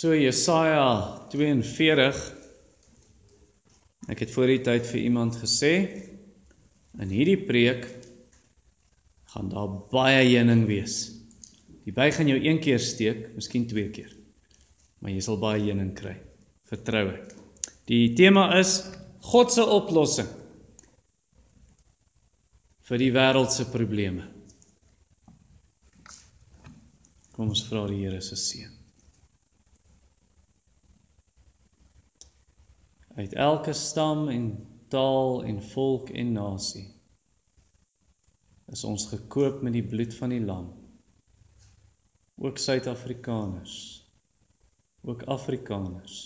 So Jesaja 42 Ek het voor die tyd vir iemand gesê in hierdie preek gaan daar baie heuning wees. Die by gaan jou een keer steek, miskien twee keer. Maar jy sal baie heuning kry. Vertrou ek. Die tema is God se oplossing vir die wêreld se probleme. Kom ons vra die Here se seën. Uit elke stam en taal en volk en nasie is ons gekoop met die bloed van die lam. Ook suid-afrikaners ook afrikaners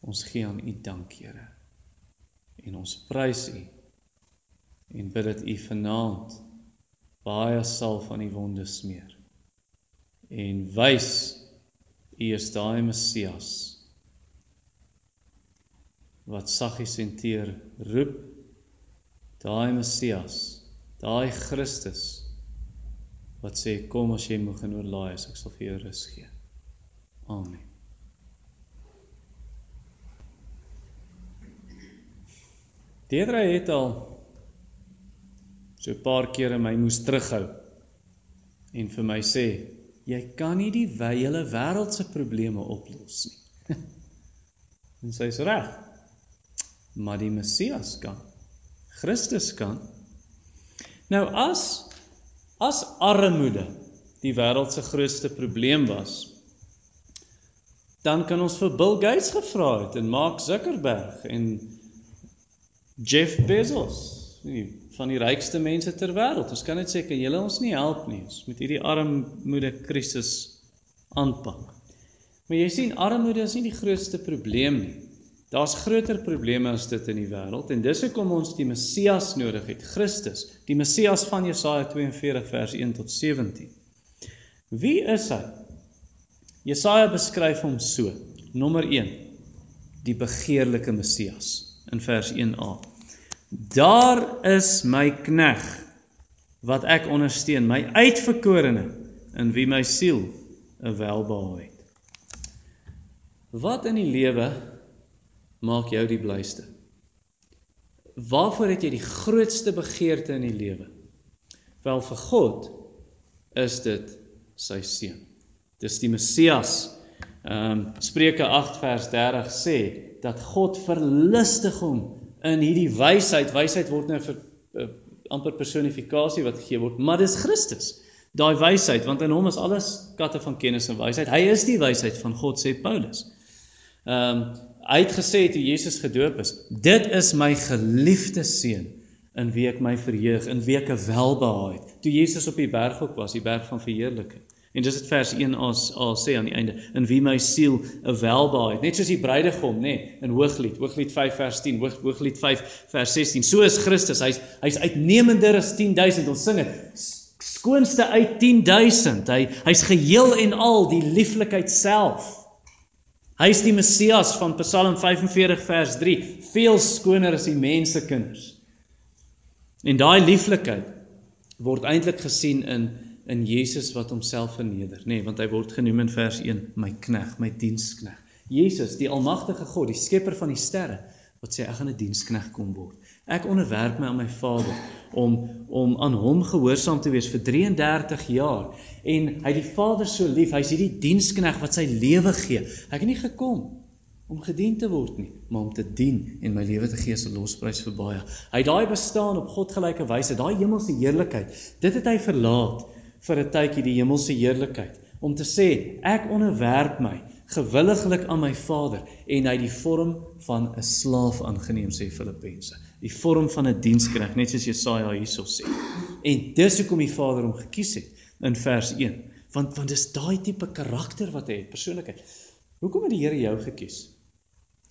ons gee aan u dank Here en ons prys u en bid dat u vanaand baie sal van die wonde smeer en wys u is daai Messias wat saggies en teer roep daai Messias, daai Christus wat sê kom as jy moeg en oorlaai is, ek sal vir jou rus gee. Amen. Deedra het al so 'n paar kere my moes terughou en vir my sê jy kan nie die hele wêreld se probleme oplos nie. en sy is reg maar die Messias kan. Christus kan. Nou as as armoede die wêreld se grootste probleem was, dan kan ons vir Bill Gates gevra het en Mark Zuckerberg en Jeff Bezos, nie van die rykste mense ter wêreld. Ons kan net sê kan julle ons nie help nie. Ons moet hierdie armoede krisis aanpak. Maar jy sien armoede is nie die grootste probleem nie. Daar's groter probleme as dit in die wêreld en dis hoekom ons die Messias nodig het, Christus, die Messias van Jesaja 42 vers 1 tot 17. Wie is hy? Jesaja beskryf hom so. Nommer 1. Die begeerlike Messias in vers 1a. Daar is my knegg wat ek ondersteun, my uitverkorene in wie my siel 'n welbehae het. Wat in die lewe maak jou die blyste? Waarvoor het jy die grootste begeerte in die lewe? Wel vir God is dit sy seun. Dis die Messias. Ehm um, Spreuke 8 vers 30 sê dat God verlustig hom in hierdie wysheid. Wysheid word nou vir uh, amper personifikasie wat gegee word, maar dis Christus. Daai wysheid, want in hom is alles katte van kennis en wysheid. Hy is die wysheid van God sê Paulus. Ehm um, Hy het gesê toe Jesus gedoop is, dit is my geliefde seun in wie ek my verheug, in wie ek welbehaag het. Toe Jesus op die berg ook was, die berg van verheerliking. En dis dit vers 1 as al sê aan die einde, in wie my siel 'n welbehaag het. Net soos die bruidegom, nê, nee, in Hooglied, Hooglied 5 vers 10, Hoog, Hooglied 5 vers 16. So is Christus, hy's hy's uitnemender as 10000. Ons sing dit skoonste uit 10000. Hy hy's geheel en al die lieflikheid self. Hy is die Messias van Psalm 45 vers 3, veel skoner as die mensekinders. En daai lieflikheid word eintlik gesien in in Jesus wat homself verneder, nê, nee, want hy word genoem in vers 1 my knegg, my diensknegg. Jesus, die almagtige God, die skepper van die sterre, wat sê ek gaan 'n diensknegg kom word. Ek onderwerp my aan my Vader om om aan hom gehoorsaam te wees vir 33 jaar en hy het die Vader so lief, hy's hierdie dienskneg wat sy lewe gee. Ek het nie gekom om gedien te word nie, maar om te dien en my lewe te gee as 'n losprys vir baie. Hy het daai bestaan op godgelyke wyse, daai hemelse heerlikheid. Dit het hy verlaat vir 'n tydjie die hemelse heerlikheid om te sê ek onderwerp my gewilliglik aan my Vader en hy die vorm van 'n slaaf aangeneem sê Filippense die vorm van 'n dienskneg net soos Jesaja hierso sê. En dis hoekom die Vader hom gekies het in vers 1. Want want dis daai tipe karakter wat hy het, persoonlikheid. Hoekom het die Here jou gekies?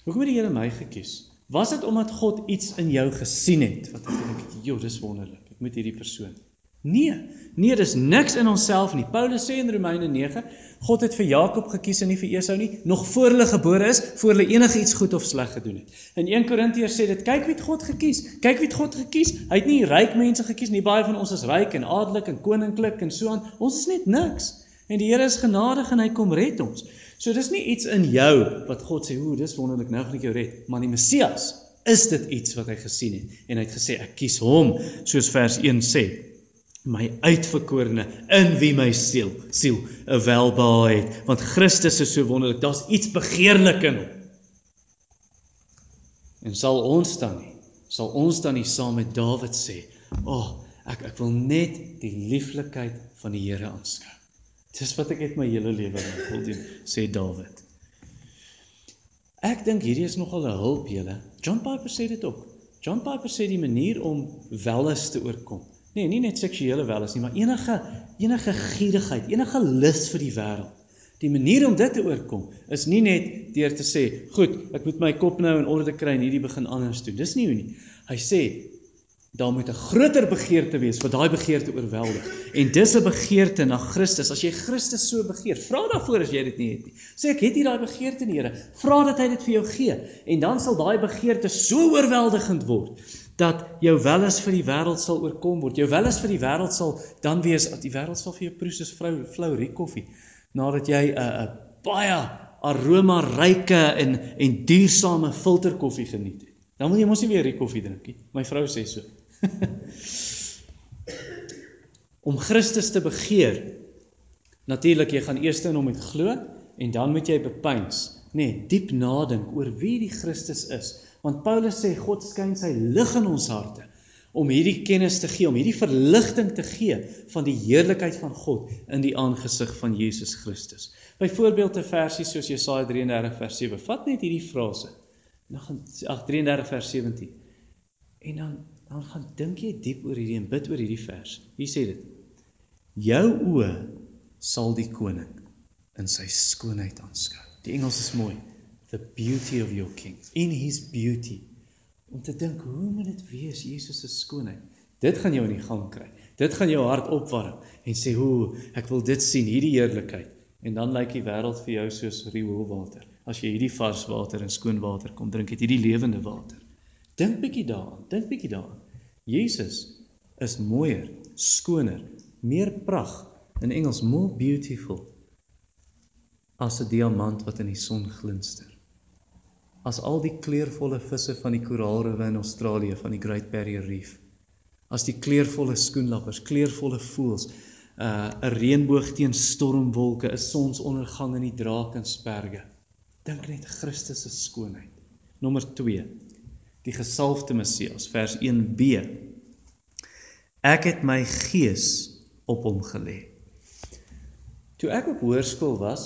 Hoekom het die Here my gekies? Was dit omdat God iets in jou gesien het wat hy gedink het, "Jo, dis wonderlik. Ek moet hierdie persoon." Nee, nee, dis niks in onsself nie. Paulus sê in Romeine 9, God het vir Jakob gekies en nie vir Esau nie, nog voor hulle gebore is, voor hulle enigiets goed of sleg gedoen het. In 1 Korintiërs sê dit, kyk wie God gekies. Kyk wie God gekies. Hy het nie ryk mense gekies nie. Baie van ons is ryk en adellik en koninklik en so aan. Ons is net niks. En die Here is genadig en hy kom red ons. So dis nie iets in jou wat God sê, "Ooh, dis wonderlik, nou gaan ek jou red." Maar die Messias is dit iets wat hy gesien het en hy het gesê, "Ek kies hom," soos vers 1 sê. My uitverkorene in wie my siel siel 'n welbehae het, want Christus is so wonderlik. Daar's iets begeerlik in hom. En sal ons dan nie, sal ons dan nie saam met Dawid sê, "O, oh, ek ek wil net die lieflikheid van die Here aanskou." Dis wat ek het my hele lewe wil doen, sê Dawid. Ek dink hierdie is nogal 'n hulp julle. John Piper sê dit ook. John Piper sê die manier om welis te oorkom. Nee, nie net seksuele welis nie, maar enige enige gierigheid, enige lus vir die wêreld. Die manier om dit te oorkom is nie net deur te sê, "Goed, ek moet my kop nou in orde kry en hierdie begin anders doen." Dis nie hoe nie. Hy sê, daar moet 'n groter begeerte wees wat daai begeerte oorweldig. En dis 'n begeerte na Christus. As jy Christus so begeer, vra daarvoor as jy dit nie het nie. Sê ek het nie daai begeerte nie, Here. Vra dat hy dit vir jou gee en dan sal daai begeerte so oorweldigend word dat jou welis vir die wêreld sal oorkom word. Jou welis vir die wêreld sal dan wees dat die wêreld sal vir jou proe soos vrou flou rie koffie nadat jy 'n uh, 'n uh, baie aroma ryke en en duursame filterkoffie geniet het. Dan wil jy mos nie weer rie koffie drink nie. My vrou sê so. om Christus te begeer. Natuurlik jy gaan eers in hom glo en dan moet jy bepeins, nê, nee, diep nadink oor wie die Christus is. Want Paulus sê God skyn sy lig in ons harte om hierdie kennis te gee, om hierdie verligting te gee van die heerlikheid van God in die aangesig van Jesus Christus. Byvoorbeeld 'n versie soos Jesaja 33 vers 7. Vat net hierdie frase. Dan gaan ag 33 vers 17. En dan dan gaan dink jy diep oor hierdie en bid oor hierdie vers. Wie sê dit? Jou oë sal die koning in sy skoonheid aanskou. Die Engels is mooi. The beauty of your king in his beauty. Om te dink hoe moet dit wees Jesus se skoonheid? Dit gaan jou in die gang kry. Dit gaan jou hart opwarm en sê hoe ek wil dit sien, hierdie heerlikheid. En dan lyk die wêreld vir jou soos rioolwater. As jy hierdie vars water en skoon water kom drink, het hierdie lewende water. Dink bietjie daaraan, dink bietjie daaraan. Jesus is mooier, skoner, meer pragt in Engels more beautiful as 'n diamant wat in die son glinster. As al die kleurvolle visse van die koraalriwe in Australië van die Great Barrier Reef. As die kleurvolle skoenlappers, kleurvolle voëls, 'n uh, reënboog teen stormwolke, 'n sonsondergang in die Drakensberge. Dink net Christus se skoonheid. Nommer 2 die gesalfde Messias vers 1b Ek het my gees op hom gelê. Toe ek op hoërskool was,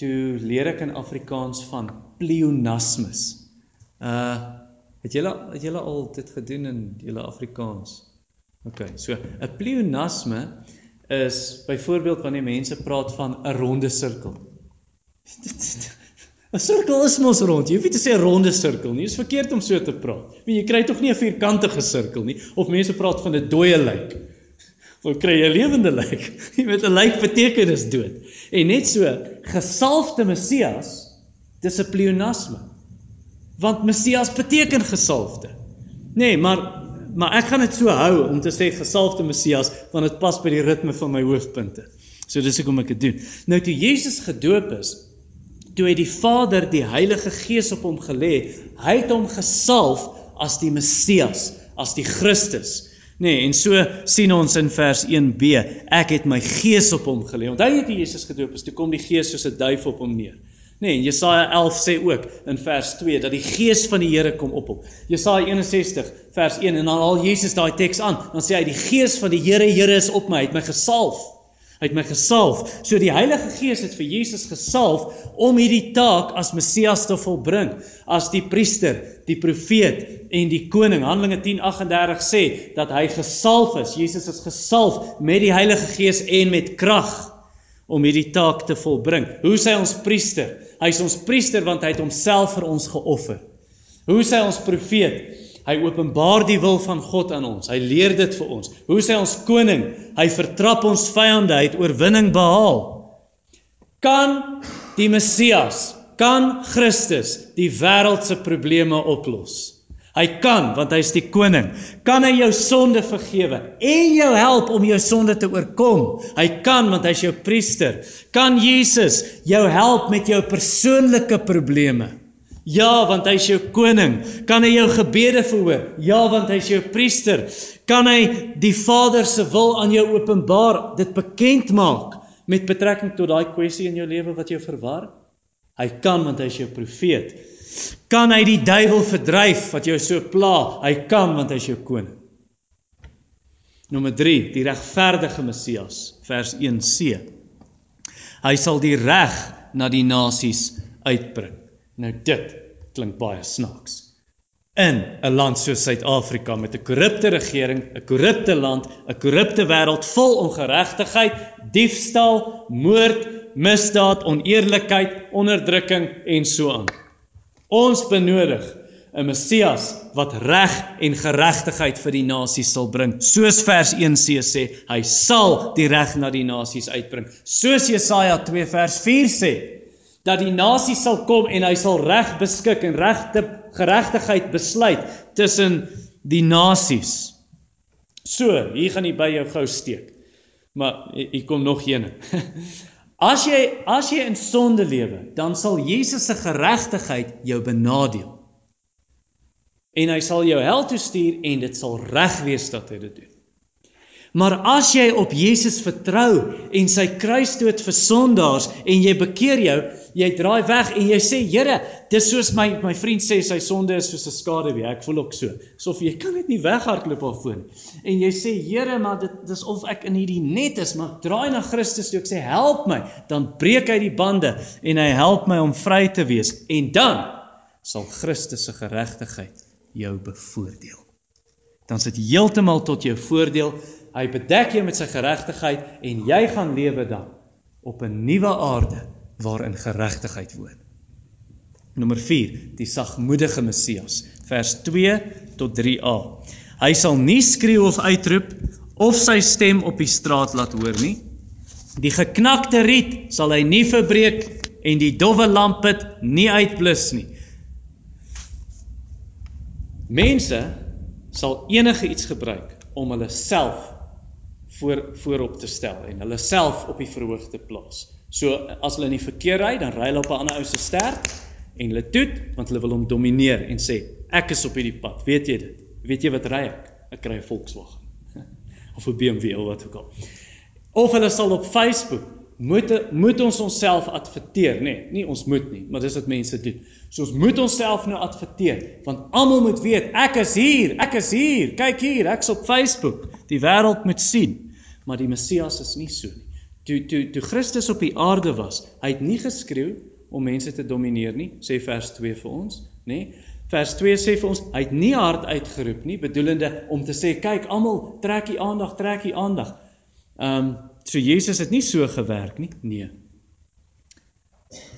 toe leer ek in Afrikaans van pleonasmus. Uh het julle het julle al dit gedoen in julle Afrikaans? OK, so 'n pleonasme is byvoorbeeld wanneer mense praat van 'n ronde sirkel. 'n Sirkel is mos rond. Jy hoef nie te sê 'n ronde sirkel nie. Dit is verkeerd om so te praat. Want jy kry tog nie 'n vierkantige sirkel nie of mense praat van 'n dooie lijk. Of kry jy 'n lewende lijk? Jy weet 'n lijk beteken is dood. En net so, gesalfde Messias, dis 'n pleonasme. Want Messias beteken gesalfde. Nê, nee, maar maar ek gaan dit so hou om te sê gesalfde Messias want dit pas by die ritme van my hoofpunte. So dis hoekom ek dit doen. Nou toe Jesus gedoop is, toe het die Vader die Heilige Gees op hom gelê. Hy het hom gesalf as die Messias, as die Christus. Nee, en so sien ons in vers 1b, ek het my gees op hom gelê. Onthou jy toe Jesus gedoop is, toe kom die gees soos 'n duif op hom neer. Nee, en Jesaja 11 sê ook in vers 2 dat die gees van die Here kom op hom. Jesaja 61 vers 1 en dan haal Jesus daai teks aan. Dan sê hy die gees van die Here, Here is op my, hy het my gesalf. Hy het my gesalf. So die Heilige Gees het vir Jesus gesalf om hierdie taak as Messias te volbring, as die priester, die profeet en die koning. Handelinge 10:38 sê dat hy gesalf is. Jesus is gesalf met die Heilige Gees en met krag om hierdie taak te volbring. Hoe sê ons priester? Hy is ons priester want hy het homself vir ons geoffer. Hoe sê ons profeet? Hy openbaar die wil van God aan ons. Hy leer dit vir ons. Hoe sê ons koning? Hy vertrap ons vyande, hy het oorwinning behaal. Kan die Messias, kan Christus die wêreld se probleme oplos? Hy kan want hy is die koning. Kan hy jou sonde vergewe en jou help om jou sonde te oorkom? Hy kan want hy's jou priester. Kan Jesus jou help met jou persoonlike probleme? Ja, want hy's jou koning. Kan hy jou gebede verhoor? Ja, want hy's jou priester. Kan hy die Vader se wil aan jou openbaar, dit bekend maak met betrekking tot daai kwessie in jou lewe wat jou verwar? Hy kan want hy's jou profeet. Kan hy die duiwel verdryf wat jou so pla? Hy kan want hy is jou koning. Nommer 3, die regverdige Messias, vers 1c. Hy sal die reg na die nasies uitbring. Nou dit klink baie snaaks. In 'n land soos Suid-Afrika met 'n korrupte regering, 'n korrupte land, 'n korrupte wêreld vol ongeregtigheid, diefstal, moord, misdaad, oneerlikheid, onderdrukking en so aan. Ons benodig 'n Messias wat reg en geregtigheid vir die nasies sal bring. Soos vers 1c sê, hy sal die reg na die nasies uitbring. Soos Jesaja 2 vers 4 sê, dat die nasies sal kom en hy sal reg beskik en regte geregtigheid besluit tussen die nasies. So, hier gaan jy by jou gou steek. Maar hier kom nog een. As jy as jy in sonde lewe, dan sal Jesus se geregtigheid jou benadeel. En hy sal jou hel toe stuur en dit sal reg wees dat hy dit doen. Maar as jy op Jesus vertrou en sy kruisdood vir sondaars en jy bekeer jou, jy draai weg en jy sê Here, dis soos my my vriend sê sy sonde is soos 'n skaduwee. Ek voel ook so. Sof jy kan dit nie weghardloop daarvoor nie. En jy sê Here, maar dit dis of ek in hierdie net is, maar draai na Christus toe. Ek sê help my. Dan breek hy die bande en hy help my om vry te wees. En dan sal Christus se geregtigheid jou bevoordeel. Dan sit heeltemal tot jou voordeel Hy bedek jou met sy geregtigheid en jy gaan lewe dan op 'n nuwe aarde waarin geregtigheid woon. Nommer 4, die sagmoedige Messias, vers 2 tot 3a. Hy sal nie skreeu of uitroep of sy stem op die straat laat hoor nie. Die geknakte riet sal hy nie verbreek en die dowwe lampet nie uitblus nie. Mense sal enige iets gebruik om hulle self voor voorop te stel en hulle self op die verhoog te plaas. So as hulle in die verkeer ry, dan ry hulle op 'n ander ou se sterk en hulle toet want hulle wil hom domineer en sê ek is op hierdie pad. Weet jy dit? Weet jy wat ry ek? Ek kry 'n Volkswagen of 'n BMW of wat ook al. Of hulle sal op Facebook moet moet ons onsself adverteer, nê? Nee, nie ons moet nie, maar dis wat mense doen. So ons moet onsself nou adverteer want almal moet weet ek is hier, ek is hier. Kyk hier, ek's op Facebook. Die wêreld moet sien maar die Messias is nie so nie. Toe toe toe Christus op die aarde was, hy het nie geskreeu om mense te domineer nie, sê vers 2 vir ons, nê? Vers 2 sê vir ons, hy het nie hard uitgeroep nie, bedoelende om te sê kyk almal trek die aandag, trek die aandag. Ehm um, so Jesus het nie so gewerk nie. Nee.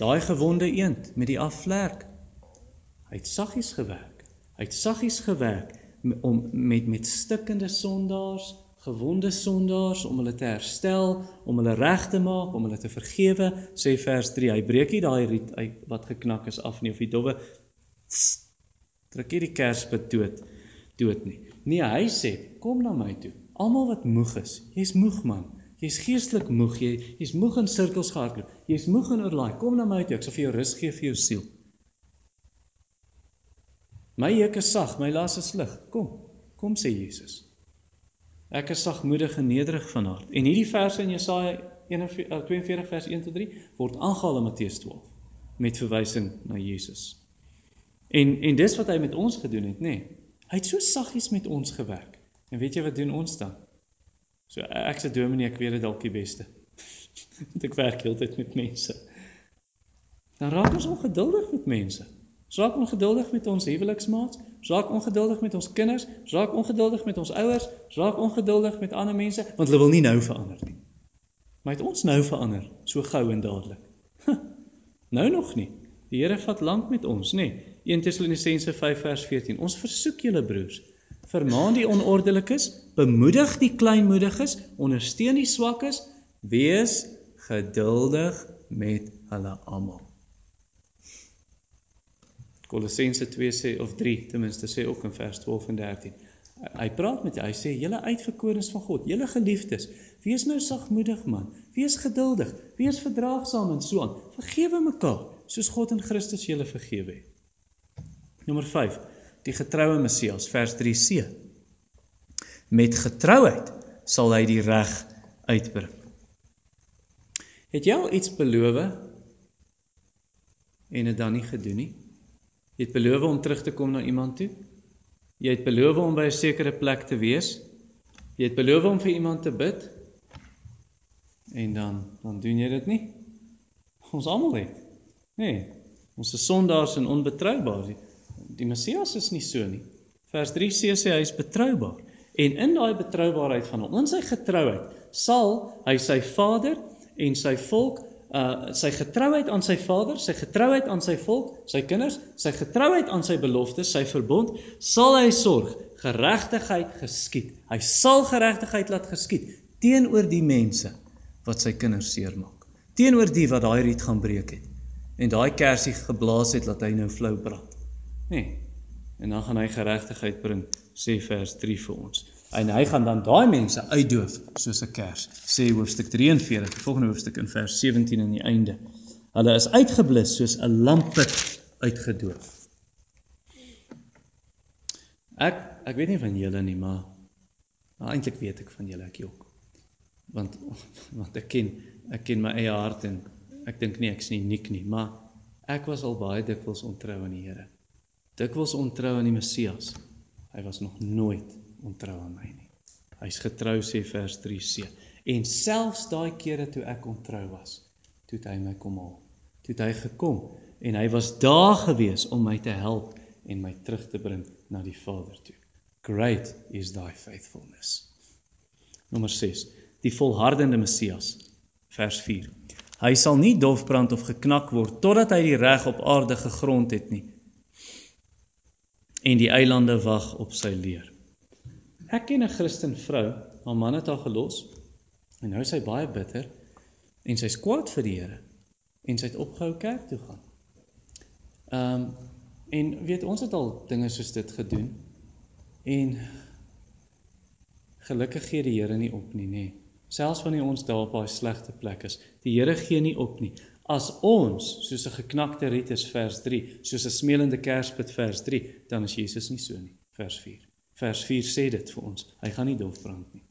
Daai gewonde eend met die afvlek. Hy het saggies gewerk. Hy het saggies gewerk om met met stikkende sondaars gewonde sondaars om hulle te herstel, om hulle reg te maak, om hulle te vergewe, sê vers 3. Hy breek nie daai riet uit wat geknak is af nie of die dowwe trek hierdie kerspit dood dood nie. Nee, hy sê, kom na my toe. Almal wat moeg is. Jy's moeg man. Jy's geestelik moeg. Jy jy's moeg in sirkels gehardloop. Jy's moeg en oorlaai. Kom na my toe. Ek sal vir jou rus gee vir jou siel. My juk is sag, my las is lig. Kom. Kom sê Jesus. Ek is sagmoedig en nederig van hart. En hierdie verse in Jesaja 42 vers 1 tot 3 word aangehaal in Matteus 12 met verwysing na Jesus. En en dis wat hy met ons gedoen het, nê? Nee. Hy het so saggies met ons gewerk. En weet jy wat doen ons dan? So ek sê dominee, ek weet dit dalk die beste. Want ek werk heeltyd met mense. Dan raak ons ongeduldig met mense. Raak ongeduldig met ons huweliksmaats, raak ongeduldig met ons kinders, raak ongeduldig met ons ouers, raak ongeduldig met ander mense want hulle wil nie nou verander nie. Maar het ons nou verander so gou en dadelik? nou nog nie. Die Here vat lank met ons, nê? 1 Tessalonisense 5 vers 14. Ons versoek julle broers, vermaan die onordelikes, bemoedig die kleinmoediges, ondersteun die swakkes, wees geduldig met hulle almal. Kolossense 2 sê of 3 ten minste sê ook in vers 12 en 13. Hy praat met. Hy sê julle uitverkorenes van God, julle geliefdes, wees nou sagmoedig man, wees geduldig, wees verdraagsaam en so aan. Vergewe mekaar soos God in Christus julle vergewe het. Nommer 5. Die getroue Messias vers 3c. Met getrouheid sal hy die reg uitbring. Het jy al iets beloof en dit dan nie gedoen nie? Jy het beloof om terug te kom na iemand toe? Jy het beloof om by 'n sekere plek te wees? Jy het beloof om vir iemand te bid? En dan dan doen jy dit nie? Ons almal het. Nee, ons is sondaars en onbetroubaar. Die, Messias is nie so nie. Vers 3 sê sy hy is betroubaar en in daai betroubaarheid van hom, in sy getrouheid, sal hy sy Vader en sy volk uh sy getrouheid aan sy Vader, sy getrouheid aan sy volk, sy kinders, sy getrouheid aan sy beloftes, sy verbond, sal hy sorg geregtigheid geskied. Hy sal geregtigheid laat geskied teenoor die mense wat sy kinders seermaak. Teenoor die wat daai riet gaan breek het en daai kersie geblaas het dat hy nou flou brand. Nee. En dan gaan hy geregtigheid bring, sê vers 3 vir ons. En hy gaan dan daai mense uitdoof soos 'n kers sê hoofstuk 43 die volgende hoofstuk in vers 17 aan die einde. Hulle is uitgeblus soos 'n lampet uitgedoof. Ek ek weet nie van julle nie maar maar eintlik weet ek van julle ek ook want want ek ken ek ken my eie hart en ek dink nie ek's nie uniek nie maar ek was al baie dikwels ontrou aan die Here dikwels ontrou aan die Messias hy was nog nooit ontrou aan my nie. Hy's getrou sê vers 3c. En selfs daai kere toe ek ontrou was, toe hy my kom haal. Toe hy gekom en hy was daar gewees om my te help en my terug te bring na die Vader toe. Great is thy faithfulness. Nommer 6. Die volhardende Messias. Vers 4. Hy sal nie dofbrand of geknak word totdat hy die reg op aarde gegrond het nie en die eilande wag op sy leer. Ek ken 'n Christen vrou, haar man het haar gelos en nou is sy baie bitter en sy's kwaad vir die Here en sy het opgehou kerk toe gaan. Ehm um, en weet ons het al dinge soos dit gedoen en gelukkig gee die Here nie op nie, nê. Selfs wanneer ons daar op daai slegte plek is, die Here gee nie op nie. As ons soos 'n geknakte riet is vers 3, soos 'n smelende kerspit vers 3, dan is Jesus nie so nie, vers 4. Vers 4 sê dit vir ons. Hy gaan nie dof brand nie.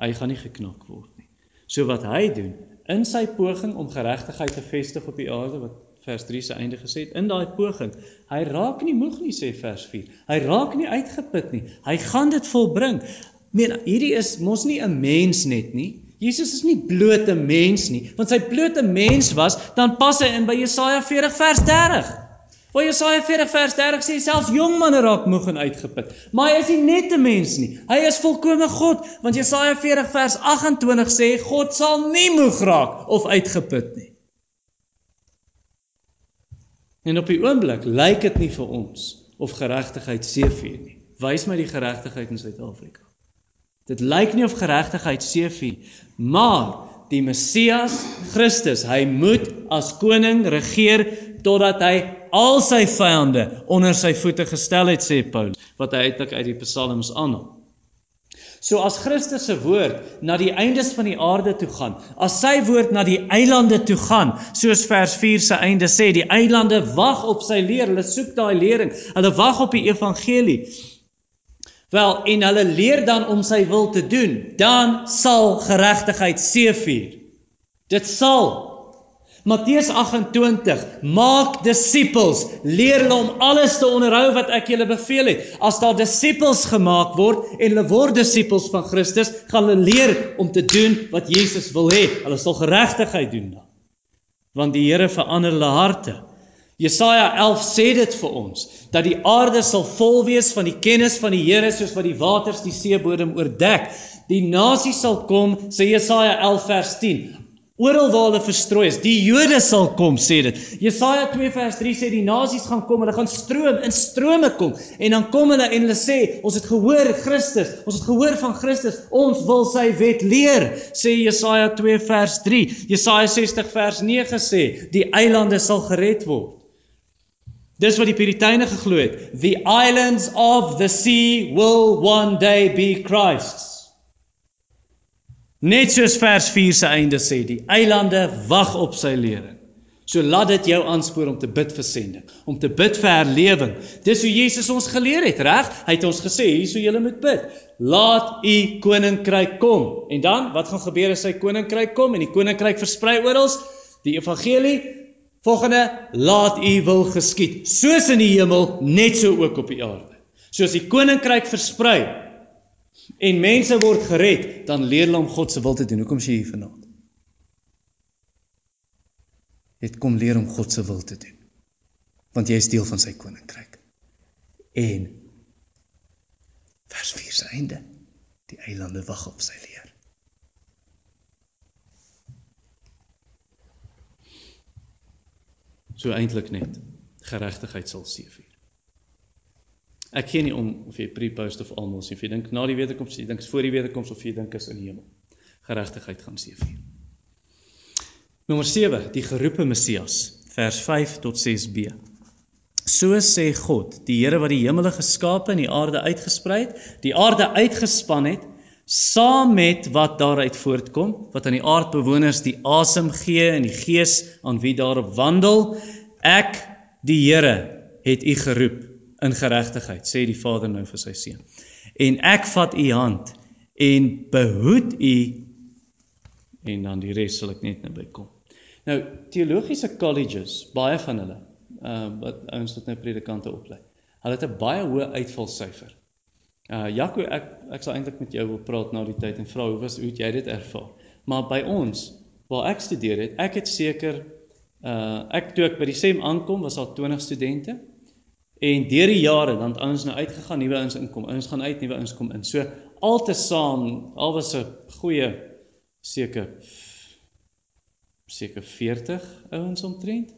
Hy gaan nie geknak word nie. So wat hy doen in sy poging om geregtigheid te vestig op die aarde wat vers 3 se einde gesê het, in daai poging, hy raak nie moeg nie sê vers 4. Hy raak nie uitgeput nie. Hy gaan dit volbring. Meen, hierdie is mos nie 'n mens net nie. Jesus is nie blote mens nie, want sy blote mens was, dan pas hy in by Jesaja 40 vers 30. Waar Jesaja 40 vers 30 sê selfs jong manne raak moeg en uitgeput. Maar hy is nie net 'n mens nie. Hy is volkome God, want Jesaja 40 vers 28 sê God sal nie moeg raak of uitgeput nie. En op die oomblik lyk dit nie vir ons of geregtigheid seëvier nie. Wys my die geregtigheid in Suid-Afrika. Dit lyk nie of geregtigheid seëvier, maar die Messias Christus, hy moet as koning regeer totdat hy al sy vyande onder sy voete gestel het sê Paulus wat hy eintlik uit die psalms aanhaal. So as Christus se woord na die eindes van die aarde toe gaan, as sy woord na die eilande toe gaan, soos vers 4 se einde sê, die eilande wag op sy leer, hulle soek daai lering, hulle wag op die evangelie. Wel, en hulle leer dan om sy wil te doen, dan sal geregtigheid seëvier. Dit sal Matteus 28 Maak disippels, leer hulle om alles te onderhou wat ek julle beveel het. As daar disippels gemaak word en hulle word disippels van Christus, gaan hulle leer om te doen wat Jesus wil hê. Hulle sal geregtigheid doen dan. Want die Here verander hulle harte. Jesaja 11 sê dit vir ons dat die aarde sal vol wees van die kennis van die Here soos wat die waters die seebodem oordek. Die nasie sal kom, sê Jesaja 11 vers 10 oral waar hulle verstrooi is. Die Jode sal kom, sê dit. Jesaja 2 vers 3 sê die nasies gaan kom, hulle gaan stroom in strome kom en dan kom hulle en hulle sê, ons het gehoor Christus, ons het gehoor van Christus, ons wil sy wet leer, sê Jesaja 2 vers 3. Jesaja 60 vers 9 sê, die eilande sal gered word. Dis wat die Puriteine geglo het. The islands of the sea will one day be Christ's. Net soos vers 4 se einde sê, die eilande wag op sy lering. So laat dit jou aanspoor om te bid vir sending, om te bid vir herlewing. Dis hoe Jesus ons geleer het, reg? Hy het ons gesê, hierso julle moet bid. Laat u koninkryk kom. En dan, wat gaan gebeur as sy koninkryk kom en die koninkryk versprei oral? Die evangelie volgende, laat u wil geskied, soos in die hemel, net so ook op die aarde. Soos die koninkryk versprei en mense word gered, dan leer hulle om God se wil te doen. Hoekom jy hier vanaand? het kom leer om God se wil te doen. Want jy is deel van sy koninkryk. En vers 4 se einde. Die eilande wag op sy leer. So eintlik net geregtigheid sal seëvier. Ek gee nie om of jy pre-post of almal sê of jy dink na die wederkoms, jy dink voor die wederkoms of jy dink is in hemel. Geregtigheid gaan seëvier. Nommer 7, die geroepe Messias, vers 5 tot 6b. So sê God, die Here wat die hemele geskape en die aarde uitgesprei het, die aarde uitgespan het, saam met wat daaruit voortkom, wat aan die aardbewoners die asem gee en die gees aan wie daarop wandel, ek die Here het u geroep in geregtigheid, sê die Vader nou vir sy seun. En ek vat u hand en behoed u en dan die res sal ek net nou bykom. Nou teologiese colleges, baie van hulle, uh wat ouens wat nou predikante oplei. Hulle het 'n baie hoë uitvalsyfer. Uh Jaco, ek ek sal eintlik met jou wil praat na die tyd en vra hoe was hoe het jy dit ervaar? Maar by ons, waar ek studeer het, ek het seker uh ek toe ek by die SEM aankom, was daar 20 studente. En deur die jare dan het ouens nou uitgegaan, nuwe ouens inkom, ouens gaan uit, nuwe ouens kom in. So altesaam, al was 'n goeie seker seker 40 ouens omtrent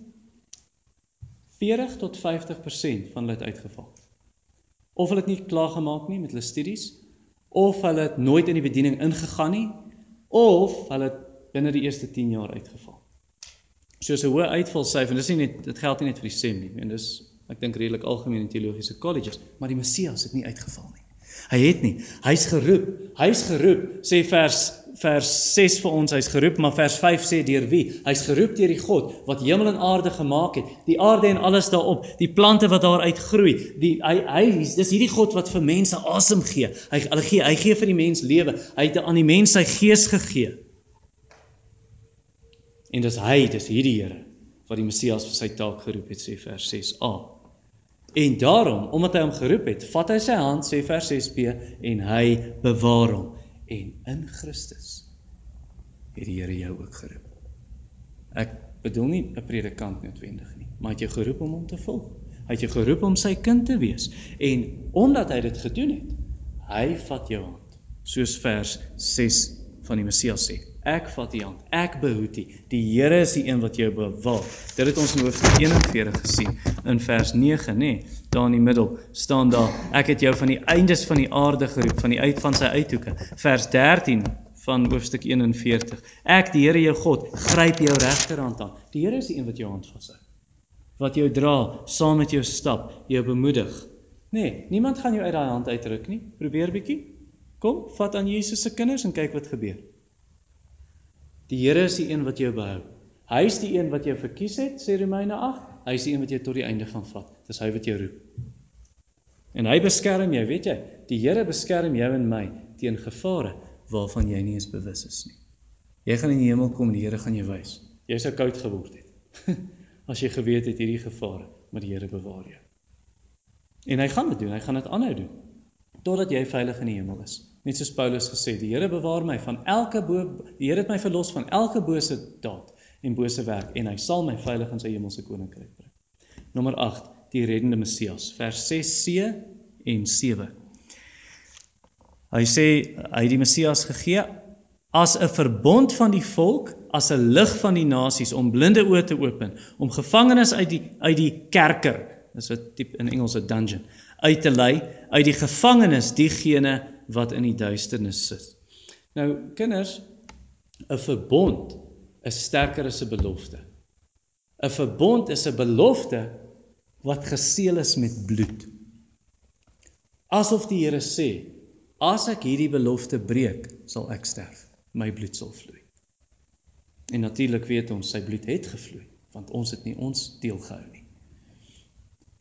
40 tot 50% van hulle het uitgeval. Of hulle het nie klaar gemaak nie met hulle studies of hulle het nooit in die bediening ingegaan nie of hulle het binne die eerste 10 jaar uitgeval. So 'n hoë uitvalsyfer en dis nie net dit geld nie net vir die SEM nie. En dis ek dink redelik algemeen in teologiese colleges, maar die Messias het nie uitgeval nie. Hy het nie. Hy's geroep. Hy's geroep, sê vers vers 6 vir ons, hy's geroep, maar vers 5 sê deur wie? Hy's geroep deur die God wat hemel en aarde gemaak het, die aarde en alles daarop, die plante wat daar uitgroei. Die hy hy dis hierdie God wat vir mense asem gee. Hy hulle gee, hy gee vir die mens lewe. Hy het aan die mens sy gees gegee. En dis hy, dis hierdie Here wat die Messias vir sy taak geroep het, sê vers 6a. En daarom, omdat hy hom geroep het, vat hy sy hand, sê vers 6b, en hy bewaar hom en in Christus het die Here jou ook geroep. Ek bedoel nie 'n predikant noodwendig nie, maar hy het jou geroep om hom te volg. Hy het jou geroep om sy kind te wees en omdat hy dit gedoen het, hy vat jou hand. Soos vers 6 van die Messias sê. Ek vat u hand. Ek behoed u. Die Here is die een wat jou bewaar. Dit het ons in hoofstuk 41 gesien in vers 9, nê? Nee, daar in die middel staan daar ek het jou van die eindes van die aarde geroep, van die uit van sy uithoeke. Vers 13 van hoofstuk 41. Ek die Here jou God gryp jou regterhand aan. Die Here is die een wat jou hand vashou. Wat jou dra, saam met jou stap, jou bemoedig. Nee, niemand gaan jou uit daai hand uitruk nie. Probeer bietjie. Kom, vat aan Jesus se kinders en kyk wat gebeur. Die Here is die een wat jou behou. Hy is die een wat jou verkies het, sê Romeine 8. Hy is die een wat jou tot die einde gaan vat. Dis hy wat jou roep. En hy beskerm jou, weet jy? Die Here beskerm jou en my teen gevare waarvan jy nie eens bewus is nie. Jy gaan in die hemel kom en die Here gaan jou wys. Jy sou koud geword het. As jy geweet het hierdie gevare, maar die Here bewaar jou. En hy gaan dit doen, hy gaan dit aanhou doen totdat jy veilig in die hemel is. Net soos Paulus gesê, die Here bewaar my van elke bo die Here het my verlos van elke bose daad en bose werk en hy sal my veilig in sy hemelse koninkryk bring. Nommer 8, die reddende Messias, vers 6c en 7. Hy sê hy het die Messias gegee as 'n verbond van die volk, as 'n lig van die nasies om blinde oë te open, om gevangenes uit die uit die kerker, dis 'n tipe in Engels 'n dungeon, uit te lei uit die gevangenes diegene wat in die duisternis sit. Nou kinders, 'n verbond is sterker as 'n belofte. 'n Verbond is 'n belofte wat geseël is met bloed. Asof die Here sê, as ek hierdie belofte breek, sal ek sterf. My bloed sal vloei. En natuurlik weet ons sy bloed het gevloei, want ons het nie ons deel gehou nie.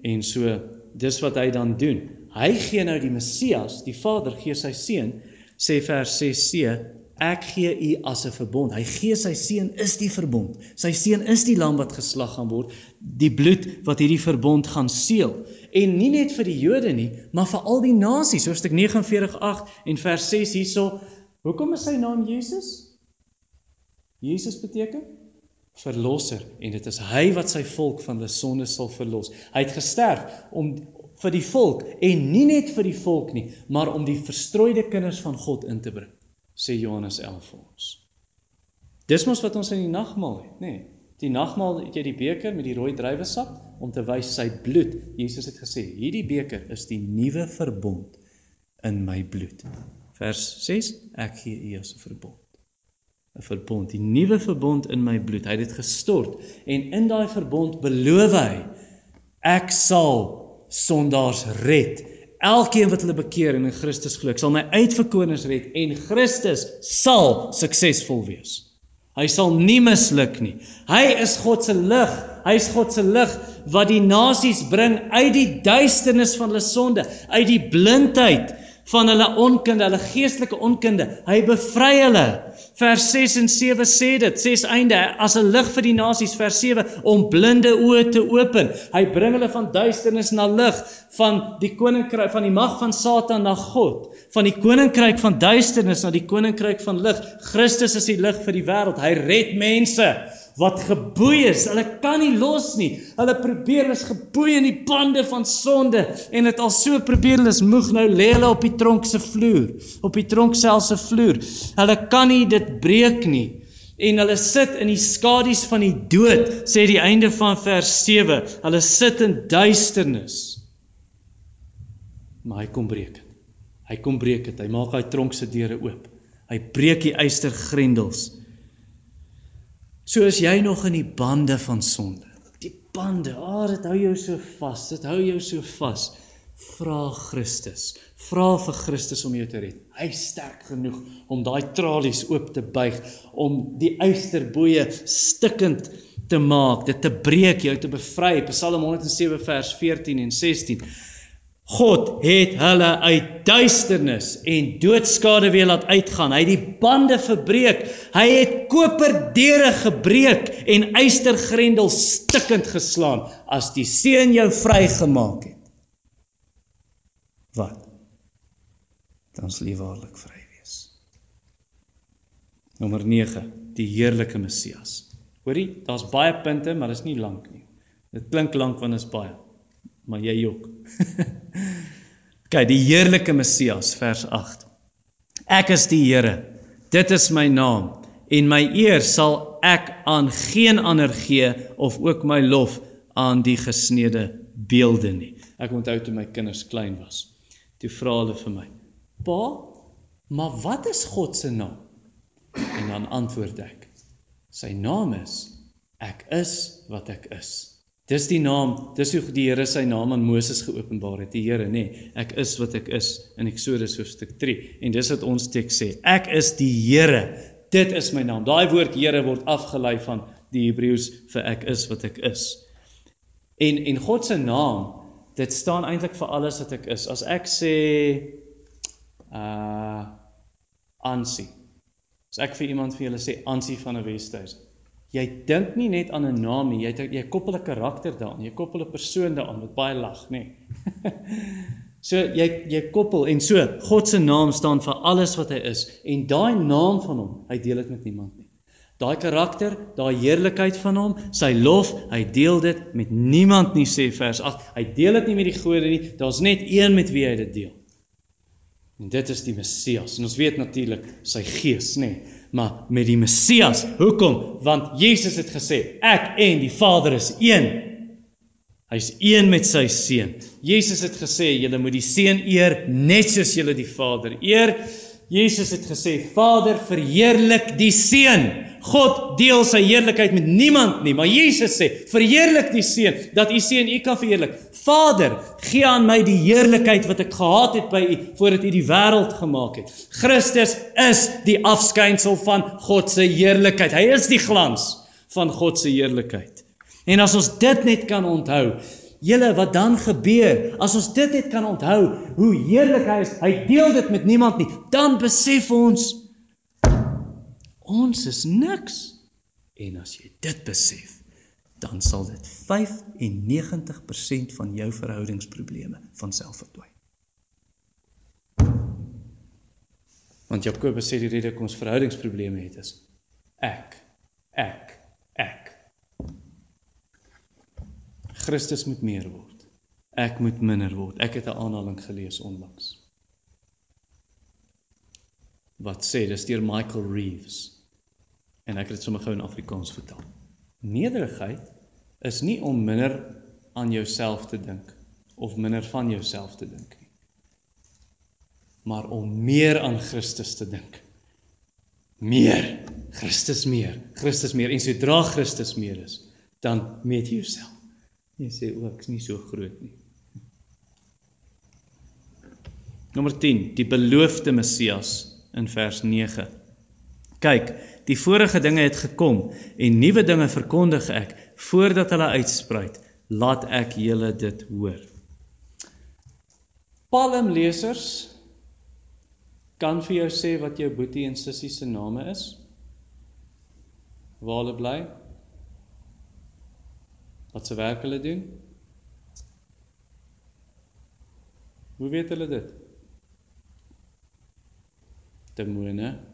En so dis wat hy dan doen. Hy gee nou die Messias, die Vader gee sy seun, sê vers 6c, ek gee u as 'n verbond. Hy gee sy seun is die verbond. Sy seun is die lam wat geslag gaan word, die bloed wat hierdie verbond gaan seël. En nie net vir die Jode nie, maar vir al die nasies. Hoofstuk 49:8 en vers 6 hierso. Hoekom is sy naam Jesus? Jesus beteken verlosser en dit is hy wat sy volk van hulle sondes sal verlos. Hy het gesterf om vir die volk en nie net vir die volk nie, maar om die verstrooide kinders van God in te bring sê Johannes 11 vir ons. Dis mos wat ons in die nagmaal het, nê? Nee, die nagmaal het jy die beker met die rooi druiwesap om te wys sy bloed. Jesus het gesê, hierdie beker is die nuwe verbond in my bloed. Vers 6, ek gee u as 'n verbond. 'n Verbond, die nuwe verbond in my bloed. Hy het dit gestort en in daai verbond beloof hy ek sal sondaars red Elkeen wat hulle bekeer en in Christus glo, sal my uitverkorenes red en Christus sal suksesvol wees. Hy sal nie misluk nie. Hy is God se lig. Hy is God se lig wat die nasies bring uit die duisternis van hulle sonde, uit die blindheid van hulle onkunde, hulle geestelike onkunde. Hy bevry hulle. Vers 6 en 7 sê dit, ses einde as 'n lig vir die nasies vers 7 om blinde oë te open. Hy bring hulle van duisternis na lig, van die koninkryk van die mag van Satan na God, van die koninkryk van duisternis na die koninkryk van lig. Christus is die lig vir die wêreld. Hy red mense wat geboei is. Hulle kan nie los nie. Hulle probeer is geboei in die bande van sonde en dit al so probeer hulle is moeg nou lê hulle op die tronk se vloer, op die tronk self se vloer. Hulle kan nie dit breek nie. En hulle sit in die skadu's van die dood, sê die einde van vers 7. Hulle sit in duisternis. Maar hy kom breek dit. Hy kom breek dit. Hy maak daai tronk se deure oop. Hy breek die eystergrendels. So is jy nog in die bande van sonde. Die bande, ah, oh, dit hou jou so vas. Dit hou jou so vas. Vra Christus. Vra vir Christus om jou te red. Hy sterk genoeg om daai tralies oop te buig, om die eysterboeye stikkend te maak, dit te breek, jou te bevry. Psalm 107 vers 14 en 16. God het hulle uit duisternis en doodskade weer laat uitgaan. Hy het die bande verbreek. Hy het koperdeure gebreek en eystergrendels stikkend geslaan as die seun jou vrygemaak het. Wat? Dan sal jy waarlik vry wees. Nommer 9, die heerlike Messias. Hoorie, daar's baie punte, maar dit is nie lank nie. Dit klink lank want dit is baie maar jy jok. Kyk, die heerlike Messias vers 8. Ek is die Here. Dit is my naam en my eer sal ek aan geen ander gee of ook my lof aan die gesneede beelde nie. Ek onthou toe my kinders klein was. Toe vra hulle vir my: "Pa, maar wat is God se naam?" En dan antwoord ek: "Sy naam is Ek is wat ek is." Dis die naam, dis hoe die Here sy naam aan Moses geopenbaar het, die Here, nê. Nee, ek is wat ek is in Eksodus hoofstuk 3. En dis wat ons teks sê. Ek is die Here. Dit is my naam. Daai woord Here word afgelei van die Hebreëus vir ek is wat ek is. En en God se naam, dit staan eintlik vir alles wat ek is. As ek sê uh Ansie. As ek vir iemand vir julle sê Ansie van 'n Wesduis, Jy dink nie net aan 'n naam nie, jy jy koppel 'n karakter daaraan, jy koppel 'n persoon daaraan wat baie lag, nê. so jy jy koppel en so God se naam staan vir alles wat hy is en daai naam van hom, hy deel dit met niemand nie. Daai karakter, daai heerlikheid van hom, sy lof, hy deel dit met niemand nie sê vers 8. Hy deel dit nie met die gode nie, daar's net een met wie hy dit deel. En dit is die Messias. En ons weet natuurlik sy gees, nê. Nee maar met die Messias. Hoekom? Want Jesus het gesê, ek en die Vader is een. Hy's een met sy seun. Jesus het gesê, julle moet die seun eer net soos julle die Vader eer. Jesus het gesê, Vader, verheerlik die seun God deel sy heerlikheid met niemand nie, maar Jesus sê, verheerlik die seun dat u seun u kan verheerlik. Vader, gee aan my die heerlikheid wat ek gehad het by u voordat u die wêreld gemaak het. Christus is die afskynsel van God se heerlikheid. Hy is die glans van God se heerlikheid. En as ons dit net kan onthou, Julle wat dan gebeur as ons dit net kan onthou hoe heerlik hy is. Hy deel dit met niemand nie. Dan besef ons ons is niks. En as jy dit besef, dan sal dit 95% van jou verhoudingsprobleme van self verdwyn. Want Jakobus sê die rede kom ons verhoudingsprobleme het is ek ek ek Christus moet meer word. Ek moet minder word. Ek het 'n aanhaling gelees onlangs. Wat sê dis deur Michael Reeves. En ek het dit sommer gou in Afrikaans vertaal. Nederigheid is nie om minder aan jouself te dink of minder van jouself te dink nie. Maar om meer aan Christus te dink. Meer, Christus meer, Christus meer en sodra Christus meer is, dan meet jy jouself. Jy sê o, ek's nie so groot nie. Nommer 10, die beloofde Messias in vers 9. Kyk, die vorige dinge het gekom en nuwe dinge verkondig ek voordat hulle uitspruit. Laat ek julle dit hoor. Palmlesers kan vir jou sê wat jou boetie en sussie se name is. Waar hulle bly? wat se werk hulle doen? Hoe weet hulle dit? Demone.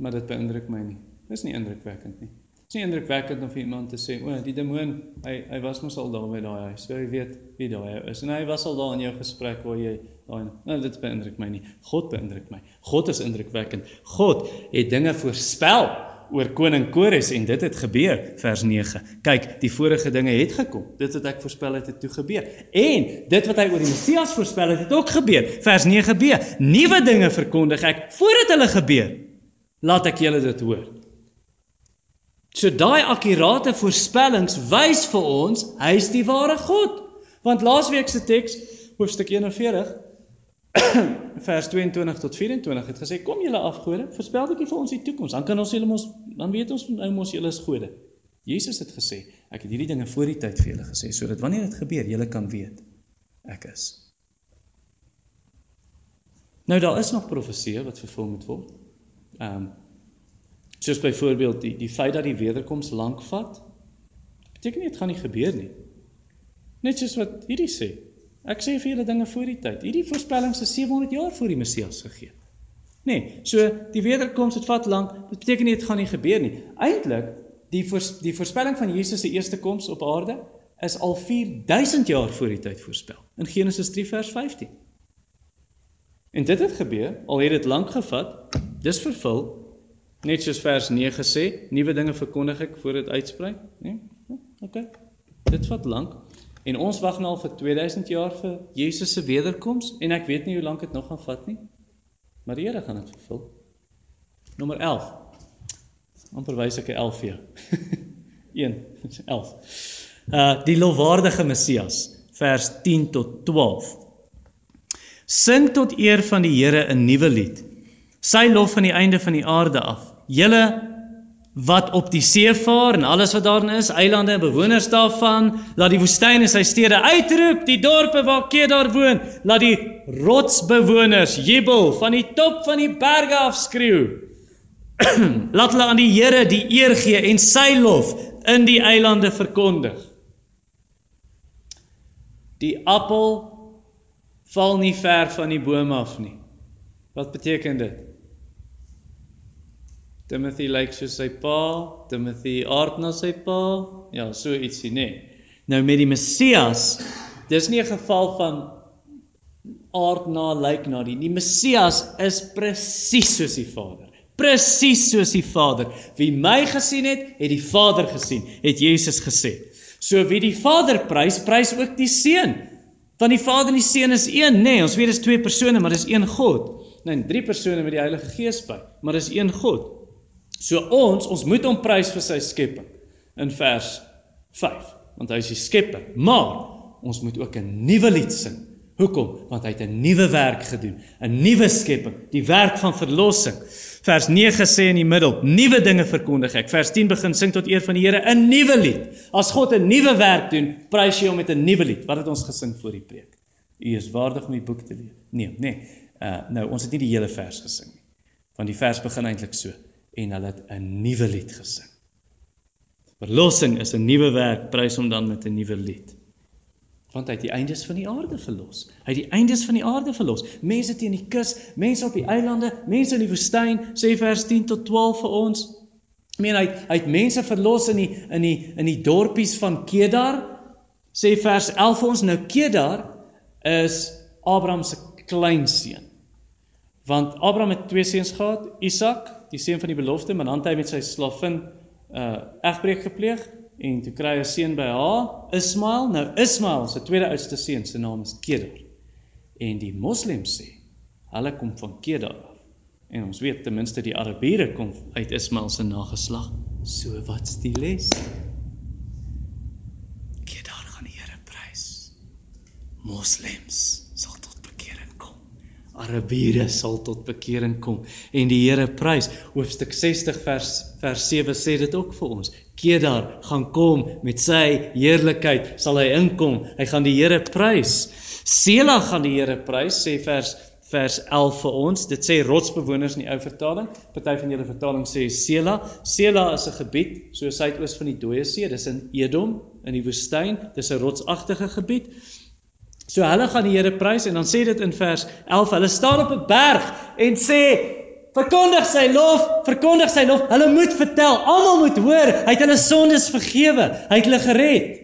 Maar dit beïndruk my nie. Dis nie indrukwekkend nie. Dit is nie indrukwekkend om vir iemand te sê, "O, die demoon, hy hy was mos al daar by daai huis. So hy weet wie daai is." En hy was al daar in jou gesprek waar jy daai Nou dit beïndruk my nie. God beïndruk my. God is indrukwekkend. God het dinge voorspel oor koning Kores en dit het gebeur vers 9. Kyk, die vorige dinge het gekom. Dit wat ek voorspel het, het toe gebeur. En dit wat hy oor die Messias voorspel het, het ook gebeur. Vers 9b. Nuwe dinge verkondig ek voordat hulle gebeur. Laat ek julle dit hoor. So daai akkurate voorspellings wys vir ons hy is die ware God. Want laasweek se teks hoofstuk 41 vers 22 tot 24 het gesê kom julle afgode voorspel bietjie vir ons die toekoms dan kan ons julle mos dan weet ons nou mos julle is gode Jesus het gesê ek het hierdie dinge voor die tyd vir julle gesê sodat wanneer dit gebeur julle kan weet ek is nou daar is nog profeseë wat vervul moet word ehm um, soos byvoorbeeld die die feit dat die wederkoms lank vat beteken nie dit gaan nie gebeur nie net soos wat hierdie sê Ek sê vir julle dinge voor die tyd. Hierdie voorspellings is 700 jaar voor die Messias gegee. Nee, so die wederkoms het vat lank. Beteken nie dit gaan nie gebeur nie. Eintlik die voors, die voorspelling van Jesus se eerste koms op aarde is al 4000 jaar voor die tyd voorspel in Genesis 3 vers 15. En dit het gebeur, al het dit lank gevat, dis vervul. Net soos vers 9 sê, nuwe dinge verkondig ek voor dit uitsprei, né? Nee? OK. Dit vat lank. En ons wag nou al vir 2000 jaar vir Jesus se wederkoms en ek weet nie hoe lank dit nog gaan vat nie. Maar die Here gaan dit vervul. Nommer 11. Amper wys ek 'n 11 vir jou. 1 11. Uh die lofwaardige Messias vers 10 tot 12. Sing tot eer van die Here 'n nuwe lied. Sy lof van die einde van die aarde af. Julle wat op die see vaar en alles wat daarin is, eilande en bewoners daarvan, laat die woestyn en sy stede uitroep, die dorpe waar Kedar woon, laat die rotsbewoners jubel van die top van die berge af skreeu. laat hulle aan die Here die eer gee en sy lof in die eilande verkondig. Die appel val nie ver van die boom af nie. Wat beteken dit? Timothy lyk soos sy pa, Timothy aard na sy pa. Ja, so ietsie nê. Nee. Nou met die Messias, dis nie 'n geval van aard na lyk na die. Die Messias is presies soos die Vader. Presies soos die Vader. Wie my gesien het, het die Vader gesien, het Jesus gesê. So wie die Vader prys, prys ook die Seun. Want die Vader en die Seun is een, nê. Nee, ons weet dit is twee persone, maar dis een God. Nee, drie persone met die Heilige Gees by, maar dis een God. So ons, ons moet hom prys vir sy skepping in vers 5, want hy is die skepper. Maar ons moet ook 'n nuwe lied sing. Hoekom? Want hy het 'n nuwe werk gedoen, 'n nuwe skepping, die werk van verlossing. Vers 9 sê in die middel, nuwe dinge verkondig ek. Vers 10 begin sing tot eer van die Here 'n nuwe lied. As God 'n nuwe werk doen, prys jy hom met 'n nuwe lied. Wat het ons gesing voor die preek? U is waardig om die boek te lees. Nee, nee. Uh nou, ons het nie die hele vers gesing nie. Want die vers begin eintlik so en hulle het 'n nuwe lied gesing. Verlossing is 'n nuwe werk, prys hom dan met 'n nuwe lied. Want hy het die eindes van die aarde verlos. Hy het die eindes van die aarde verlos. Mense teen die kus, mense op die eilande, mense in die woestyn, sê vers 10 tot 12 vir ons. Ek meen hy hy het mense verlos in die in die in die dorpies van Kedar. Sê vers 11 vir ons nou Kedar is Abraham se kleinseun. Want Abraham het twee seuns gehad, Isak, die seun van die belofte, maar dan het hy met sy slavin uh egbreek gepleeg en toe kry hy 'n seun by haar, Ismael. Nou Ismael se tweede oudste seun se naam is Kedar. En die moslems sê hulle kom van Kedar af. En ons weet ten minste die Arabiere kom uit Ismael se nageslag. So wat's die les? Kedar gaan die Here prys. Moslems sal tot bekering kom. Arabiere sal tot bekering kom en die Here prys. Hoofstuk 60 vers vers 7 sê dit ook vir ons. Kedar gaan kom met sy heerlikheid sal hy inkom. Hy gaan die Here prys. Sela gaan die Here prys sê vers vers 11 vir ons. Dit sê rotsbewoners in die ou vertaling. Party van julle vertaling sê Sela. Sela is 'n gebied so suidoos van die Dooie See. Dis in Edom in die woestyn. Dis 'n rotsagtige gebied. So hulle gaan die Here prys en dan sê dit in vers 11, hulle staan op 'n berg en sê verkondig sy lof, verkondig sy lof. Hulle moet vertel, almal moet hoor, hy het hulle sondes vergewe. Hy het hulle gered.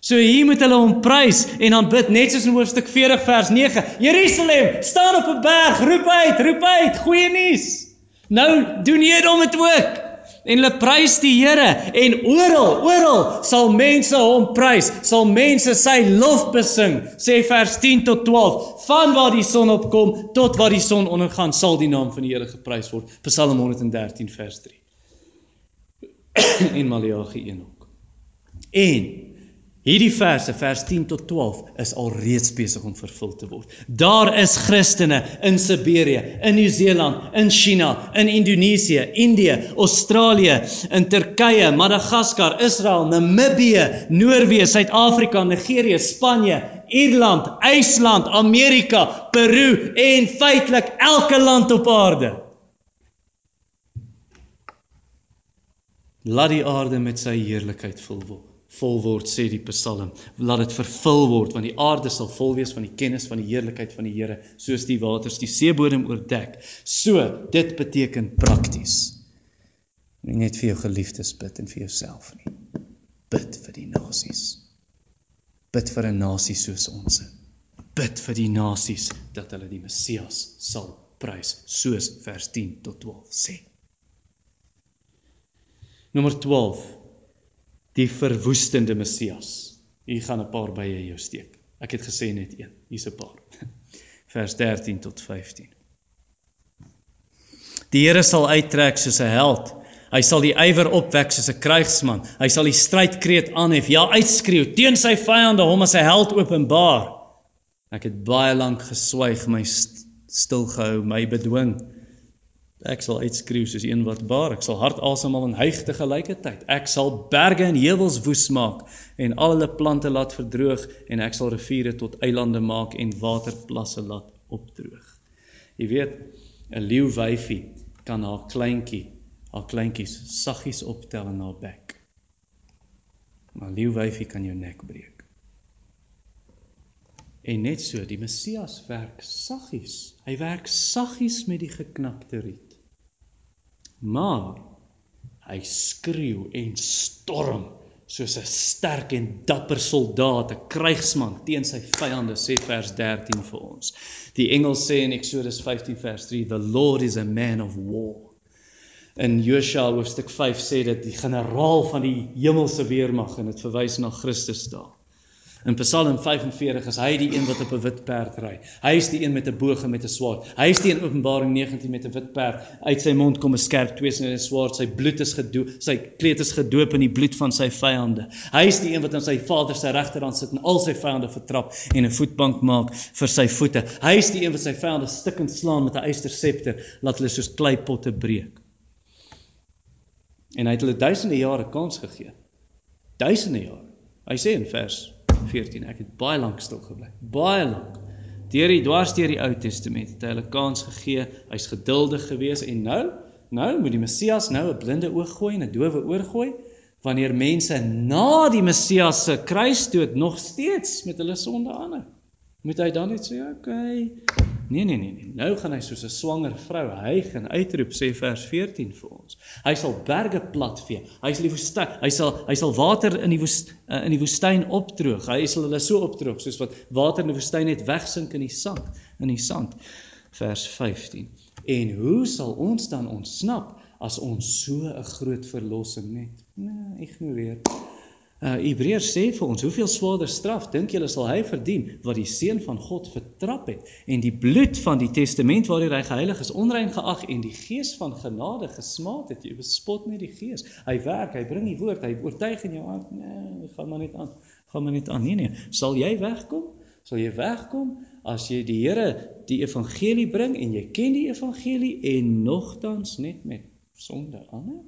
So hier moet hulle hom prys en dan bid net soos in hoofstuk 40 vers 9. Jerusalem, staan op 'n berg, roep uit, roep uit, goeie nuus. Nou doen jy dit om dit ook. En hulle prys die Here en oral, oral sal mense hom prys, sal mense sy lof besing, sê vers 10 tot 12. Van waar die son opkom tot waar die son ondergaan, sal die naam van die Here geprys word. Psalm 113 vers 3. en Maleagi 1 ook. En Hierdie verse vers 10 tot 12 is alreeds besig om vervul te word. Daar is Christene in Siberië, in Nieu-Seeland, in China, in Indonesië, Indië, Australië, in Turkye, Madagaskar, Israel, Namibië, Noorwe, Suid-Afrika, Nigerië, Spanje, Ierland, IJsland, Amerika, Peru en feitelik elke land op aarde. Laat die aarde met sy heerlikheid vul word vol word sê die Psalm. Laat dit vervul word want die aarde sal vol wees van die kennis van die heerlikheid van die Here soos die waters die seebodem oordek. So, dit beteken prakties. Nie net vir jou geliefdes bid en vir jouself nie. Bid vir die nasies. Bid vir 'n nasie soos ons. Bid vir die nasies dat hulle die Messias sal prys soos vers 10 tot 12 sê. Nommer 12 die verwoestende Messias. Hier gaan 'n paar bye jou steek. Ek het gesê net een. Hier's 'n paar. Vers 13 tot 15. Die Here sal uittrek soos 'n held. Hy sal die ywer opwek soos 'n krygsman. Hy sal die strydkreet aanhef, ja uitskreeu teen sy vyande, hom as 'n held openbaar. Ek het baie lank geswyg, my stil gehou, my bedwing. Ek sal uitskreeu soos een wat baar. Ek sal hard asemhaal en hyg te gelykertyd. Ek sal berge en heuwels woes maak en al hulle plante laat verdroog en ek sal riviere tot eilande maak en waterplasse laat opdroog. Jy weet, 'n leeuwyfie kan haar kleintjie, haar kleintjies saggies optel in haar bek. Maar leeuwyfie kan jou nek breek. En net so, die Messias werk saggies. Hy werk saggies met die geknakte riet. Maar hy skreeu en storm soos 'n sterk en dapper soldaat, 'n krygsman teen sy vyande, sê vers 13 vir ons. Die engel sê in Eksodus 15 vers 3, "The Lord is a man of war." In Josua hoofstuk 5 sê dit die generaal van die hemelse weermag en dit verwys na Christus daar. In Psalm 45 is hy die een wat op 'n wit perd ry. Hy is die een met 'n boog en met 'n swaard. Hy is die een Openbaring 19 met 'n wit perd. Uit sy mond kom 'n skerp tweesnede swaard. Sy bloed is gedoop, sy kleed is gedoop in die bloed van sy vyande. Hy is die een wat aan sy Vader se regterhand sit en al sy vyande vertrap en 'n voetbank maak vir sy voete. Hy is die een wat sy vyande stikkend slaan met 'n ysterscepter, laat hulle soos kleipotte breek. En hy het hulle duisende jare kans gegee. Duisende jare. Hy sê in vers 14. Ek het baie lank stil gebly. Baie lank. Deur die dwars deur die Ou Testament het hy hulle kans gegee. Hy's geduldig geweest en nou, nou moet die Messias nou 'n blinde oog gooi en 'n dowe oor gooi wanneer mense na die Messias se kruisdood nog steeds met hulle sonde aanhou. Moet hy dan net sê, "Oké, okay, Nee nee nee nee. Nou gaan hy soos 'n swanger vrou hyg en uitroep sê vers 14 vir ons. Hy sal berge platvee. Hy sal die woestyn, hy sal hy sal water in die woest, uh, in die woestyn opdroog. Hy sal hulle so opdroog soos wat water in die woestyn net wegsink in die sand, in die sand. Vers 15. En hoe sal ons dan ontsnap as ons so 'n groot verlossing het? Nee, ignoreer. Uh Hebreërs sê vir ons, hoeveel swaarder straf dink julle sal hy verdien wat die seun van God vertrap het en die bloed van die testament waardeur hy geheilig is onrein geag en die gees van genade gesmaak het. Jy bespot net die gees. Hy werk, hy bring die woord, hy oortuig in jou hart. Nee, gaan maar net aan. Gaan maar net aan. Nee nee, sal jy wegkom? Sal jy wegkom as jy die Here die evangelie bring en jy ken die evangelie en nogtans net met sonde aan?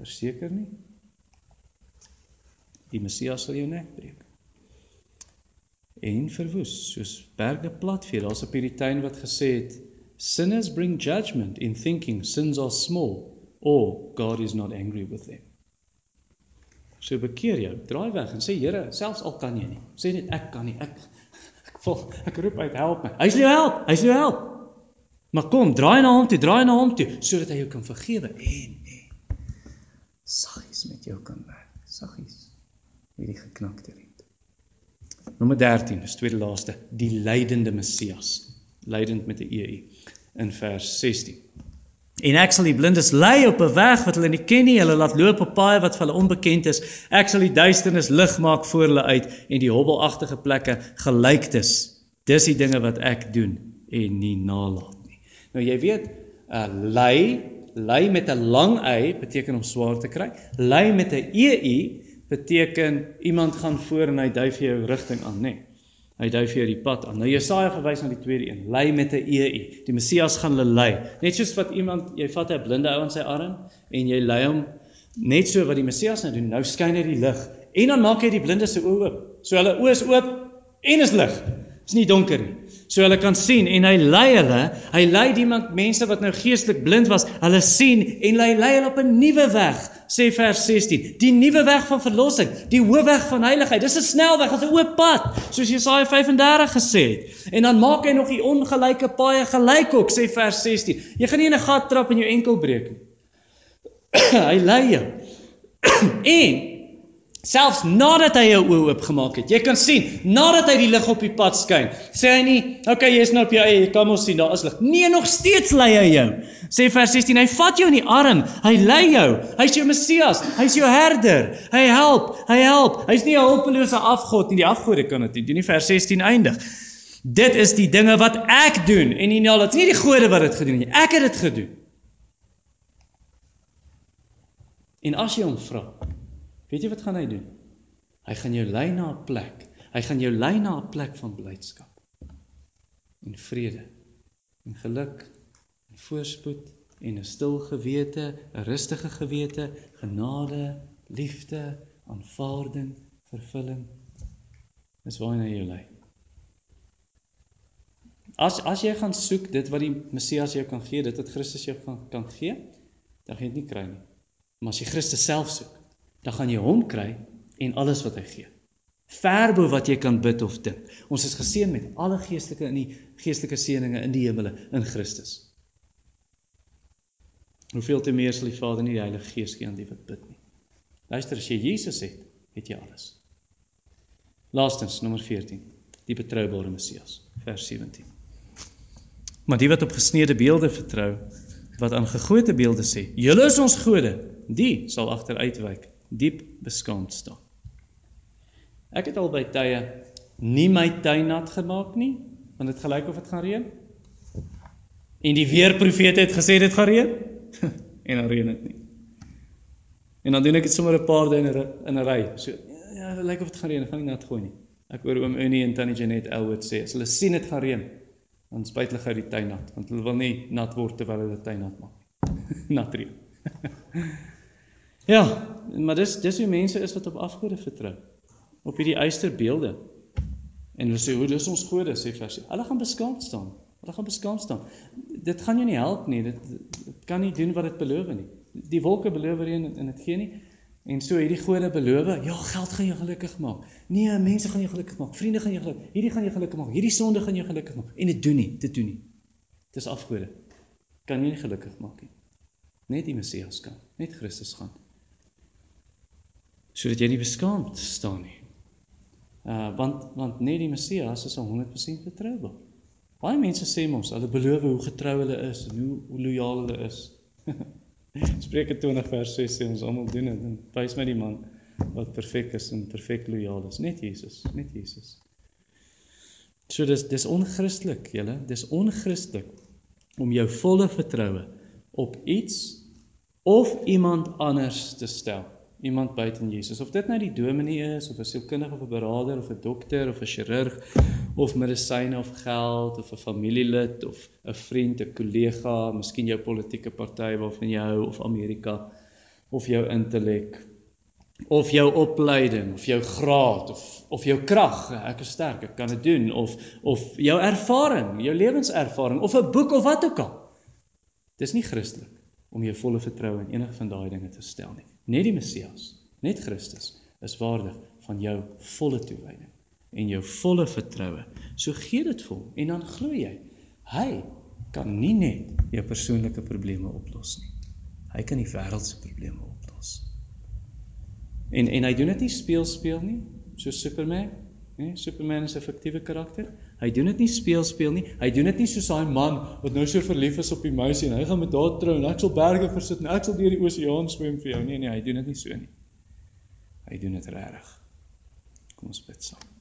Verseker nie. Die Messias sal jou nek breek. En verwoes soos berge platvee. Daar's 'n Puritein wat gesê het sinners bring judgment in thinking sins are small or God is not angry with them. So bekeer jou, draai weg en sê Here, selfs al kan jy nie. Sê net ek kan nie. Ek ek voel ek roep uit help my. Hy sal jou help. Hy sal jou help. Maar kom, draai na hom toe, draai na hom toe sodat hy jou kan vergewe en en saggies met jou kan werk. Saggies hierdie geknakte riet. Nommer 13, dis tweede laaste, die lydende Messias, lydend met 'n EU in vers 16. En ek sal die blindes lei op 'n weg wat hulle nie ken nie, hulle laat loop op paaie wat vir hulle onbekend is. Ek sal die duisternis lig maak voor hulle uit en die hobbelagtige plekke gelyktes. Dis die dinge wat ek doen en nie nalat nie. Nou jy weet, uh, lei, lei met 'n lang y beteken om swaar te kry. Lei met 'n EU beteken iemand gaan voor en hy dui vir jou rigting aan, nê. Nee. Hy dui vir jou die pad aan. Nou Jesaja verwys na die tweede een, lei met 'n EU. Die Messias gaan hulle lei. Net soos wat iemand, jy vat 'n blinde ou aan sy arm en jy lei hom net so wat die Messias nou doen. Nou skyn hy die lig en dan maak hy die blinde se oë oop. So hulle oë is oop en is lig. Dit is nie donker nie so hulle kan sien en hy lei hulle, hy lei die mense wat nou geestelik blind was, hulle sien en hy lei hulle op 'n nuwe weg, sê vers 16. Die nuwe weg van verlossing, die hoofweg van heiligheid. Dis 'n snelweg, dis 'n oop pad, soos Jesaja 35 gesê het. En dan maak hy nog die ongelyke paaie gelyk ook, sê vers 16. Jy gaan nie in 'n gat trap en jou enkel breek nie. hy lei jou. en Selfs nadat hy jou oë oopgemaak het. Jy kan sien, nadat hy die lig op die pad skyn, sê hy nie, "Oké, okay, jy's nou op jou eie, jy kan mos sien daar is lig." Nee, nog steeds lei hy jou. Sê vers 16, hy vat jou in die arm, hy lei jou. Hy's jou Messias, hy's jou herder. Hy help, hy help. Hy's nie 'n hulpelose afgod nie. Die afgode kan dit nie. Doen nie vers 16 eindig. Dit is die dinge wat ek doen en nie nou, is nie die gode wat dit gedoen het. Ek het dit gedoen. En as jy hom vra, Weet jy wat gaan hy doen? Hy gaan jou lei na 'n plek. Hy gaan jou lei na 'n plek van blydskap en vrede en geluk en voorspoed en 'n stil gewete, 'n rustige gewete, genade, liefde, aanvaarding, vervulling. Dis waar hy jou lei. As as jy gaan soek dit wat die Messias jou kan gee, dit wat Christus jou kan kan gee, dan gaan jy dit nie kry nie. Maar as jy Christus self soek, dan gaan jy hom kry en alles wat hy gee. Verbo wat jy kan bid of dink. Ons is geseën met alle geestelike in die geestelike seënings in die hemele in Christus. Hoeveel te meer sal die Vader nie die Heilige Gees gee aan die wat bid nie. Luister, as jy Jesus het, het jy alles. Laastens nommer 14, die betroubare Messias, vers 17. Maar die wat op gesneede beelde vertrou, wat aan gegote beelde sê, "Julle is ons gode," die sal agteruitwyk diep beskaamd staan. Ek het al by tye nie my tuin nat gemaak nie, want dit gelyk of dit gaan reën. En die weerprofete het gesê dit gaan reën en dan reën dit nie. En dan doen ek dit sommer 'n paar dae in 'n in 'n ry. So ja, dit lyk of dit gaan reën, gaan nie nat gooi nie. Ek hoor oom Unie en tannie Janet Elwood sê as hulle sien dit gaan reën, dan spuit hulle gou die tuin nat, want hulle wil nie nat word terwyl hulle die tuin nat maak. nat reën. ja, maar dis dis hoe mense is wat op afgode vertrou. Op hierdie eysterbeelde. En hulle sê, "Hoe dis ons gode," sê vers. Hulle gaan beskaamd staan. Hulle gaan beskaamd staan. Dit gaan jou nie help nie. Dit, dit kan nie doen wat dit beloof nie. Die wolke beloof reën en dit gee nie. En so hierdie gode beloof, ja, geld gaan jou gelukkig maak. Nee, mense gaan jou gelukkig maak. Vriende gaan jou gelukkig. Hierdie gaan jou gelukkig maak. Hierdie sonde gaan jou gelukkig maak. En dit doen nie, dit doen nie. Dis afgode. Kan nie gelukkig maak nie. Net die Messias kan, net Christus gaan. Sodat jy nie beskaamd staan nie. Uh want want net die Messias is 100% betroubaar. Baie mense sê mos hulle beloof hoe getrou hulle is en hoe hoe lojaal hulle is. Spreuke 20 vers 6 sê ons almal doen dit en wys my die man wat perfek is en perfek lojaal is, net Jesus, net Jesus. So dis dis onchristelik, julle, dis onchristelik om jou volle vertroue op iets of iemand anders te stel. Iemand buite Jesus. Of dit nou die dominee is of 'n sielkundige of 'n beraader of 'n dokter of 'n chirurg of medisyne of geld of 'n familielid of 'n vriend, 'n kollega, miskien jou politieke party waarvan jy hou of Amerika of jou intellek of jou opleiding of jou graad of of jou krag ek is sterk ek kan dit doen of of jou ervaring jou lewenservaring of 'n boek of wat ook al Dis nie Christelik om jou volle vertroue in enige van daai dinge te stel nie. Net die Messias, net Christus is waardig van jou volle toewyding en jou volle vertroue. So gee dit vir hom en dan glo jy hy kan nie net jou persoonlike probleme oplos nie. Hy kan die wêreld se probleme oplos. En en hy doen dit nie speel speel nie, so Superman, né? Superman is 'n fiktiewe karakter. Hy doen dit nie speel speel nie. Hy doen dit nie soos daai man wat nou so verlief is op die meisie en hy gaan met haar trou en ek sal berge versit en ek sal deur die oseaan swem vir jou. Nee nee, hy doen dit nie so nie. Hy doen dit regtig. Kom ons bid saam.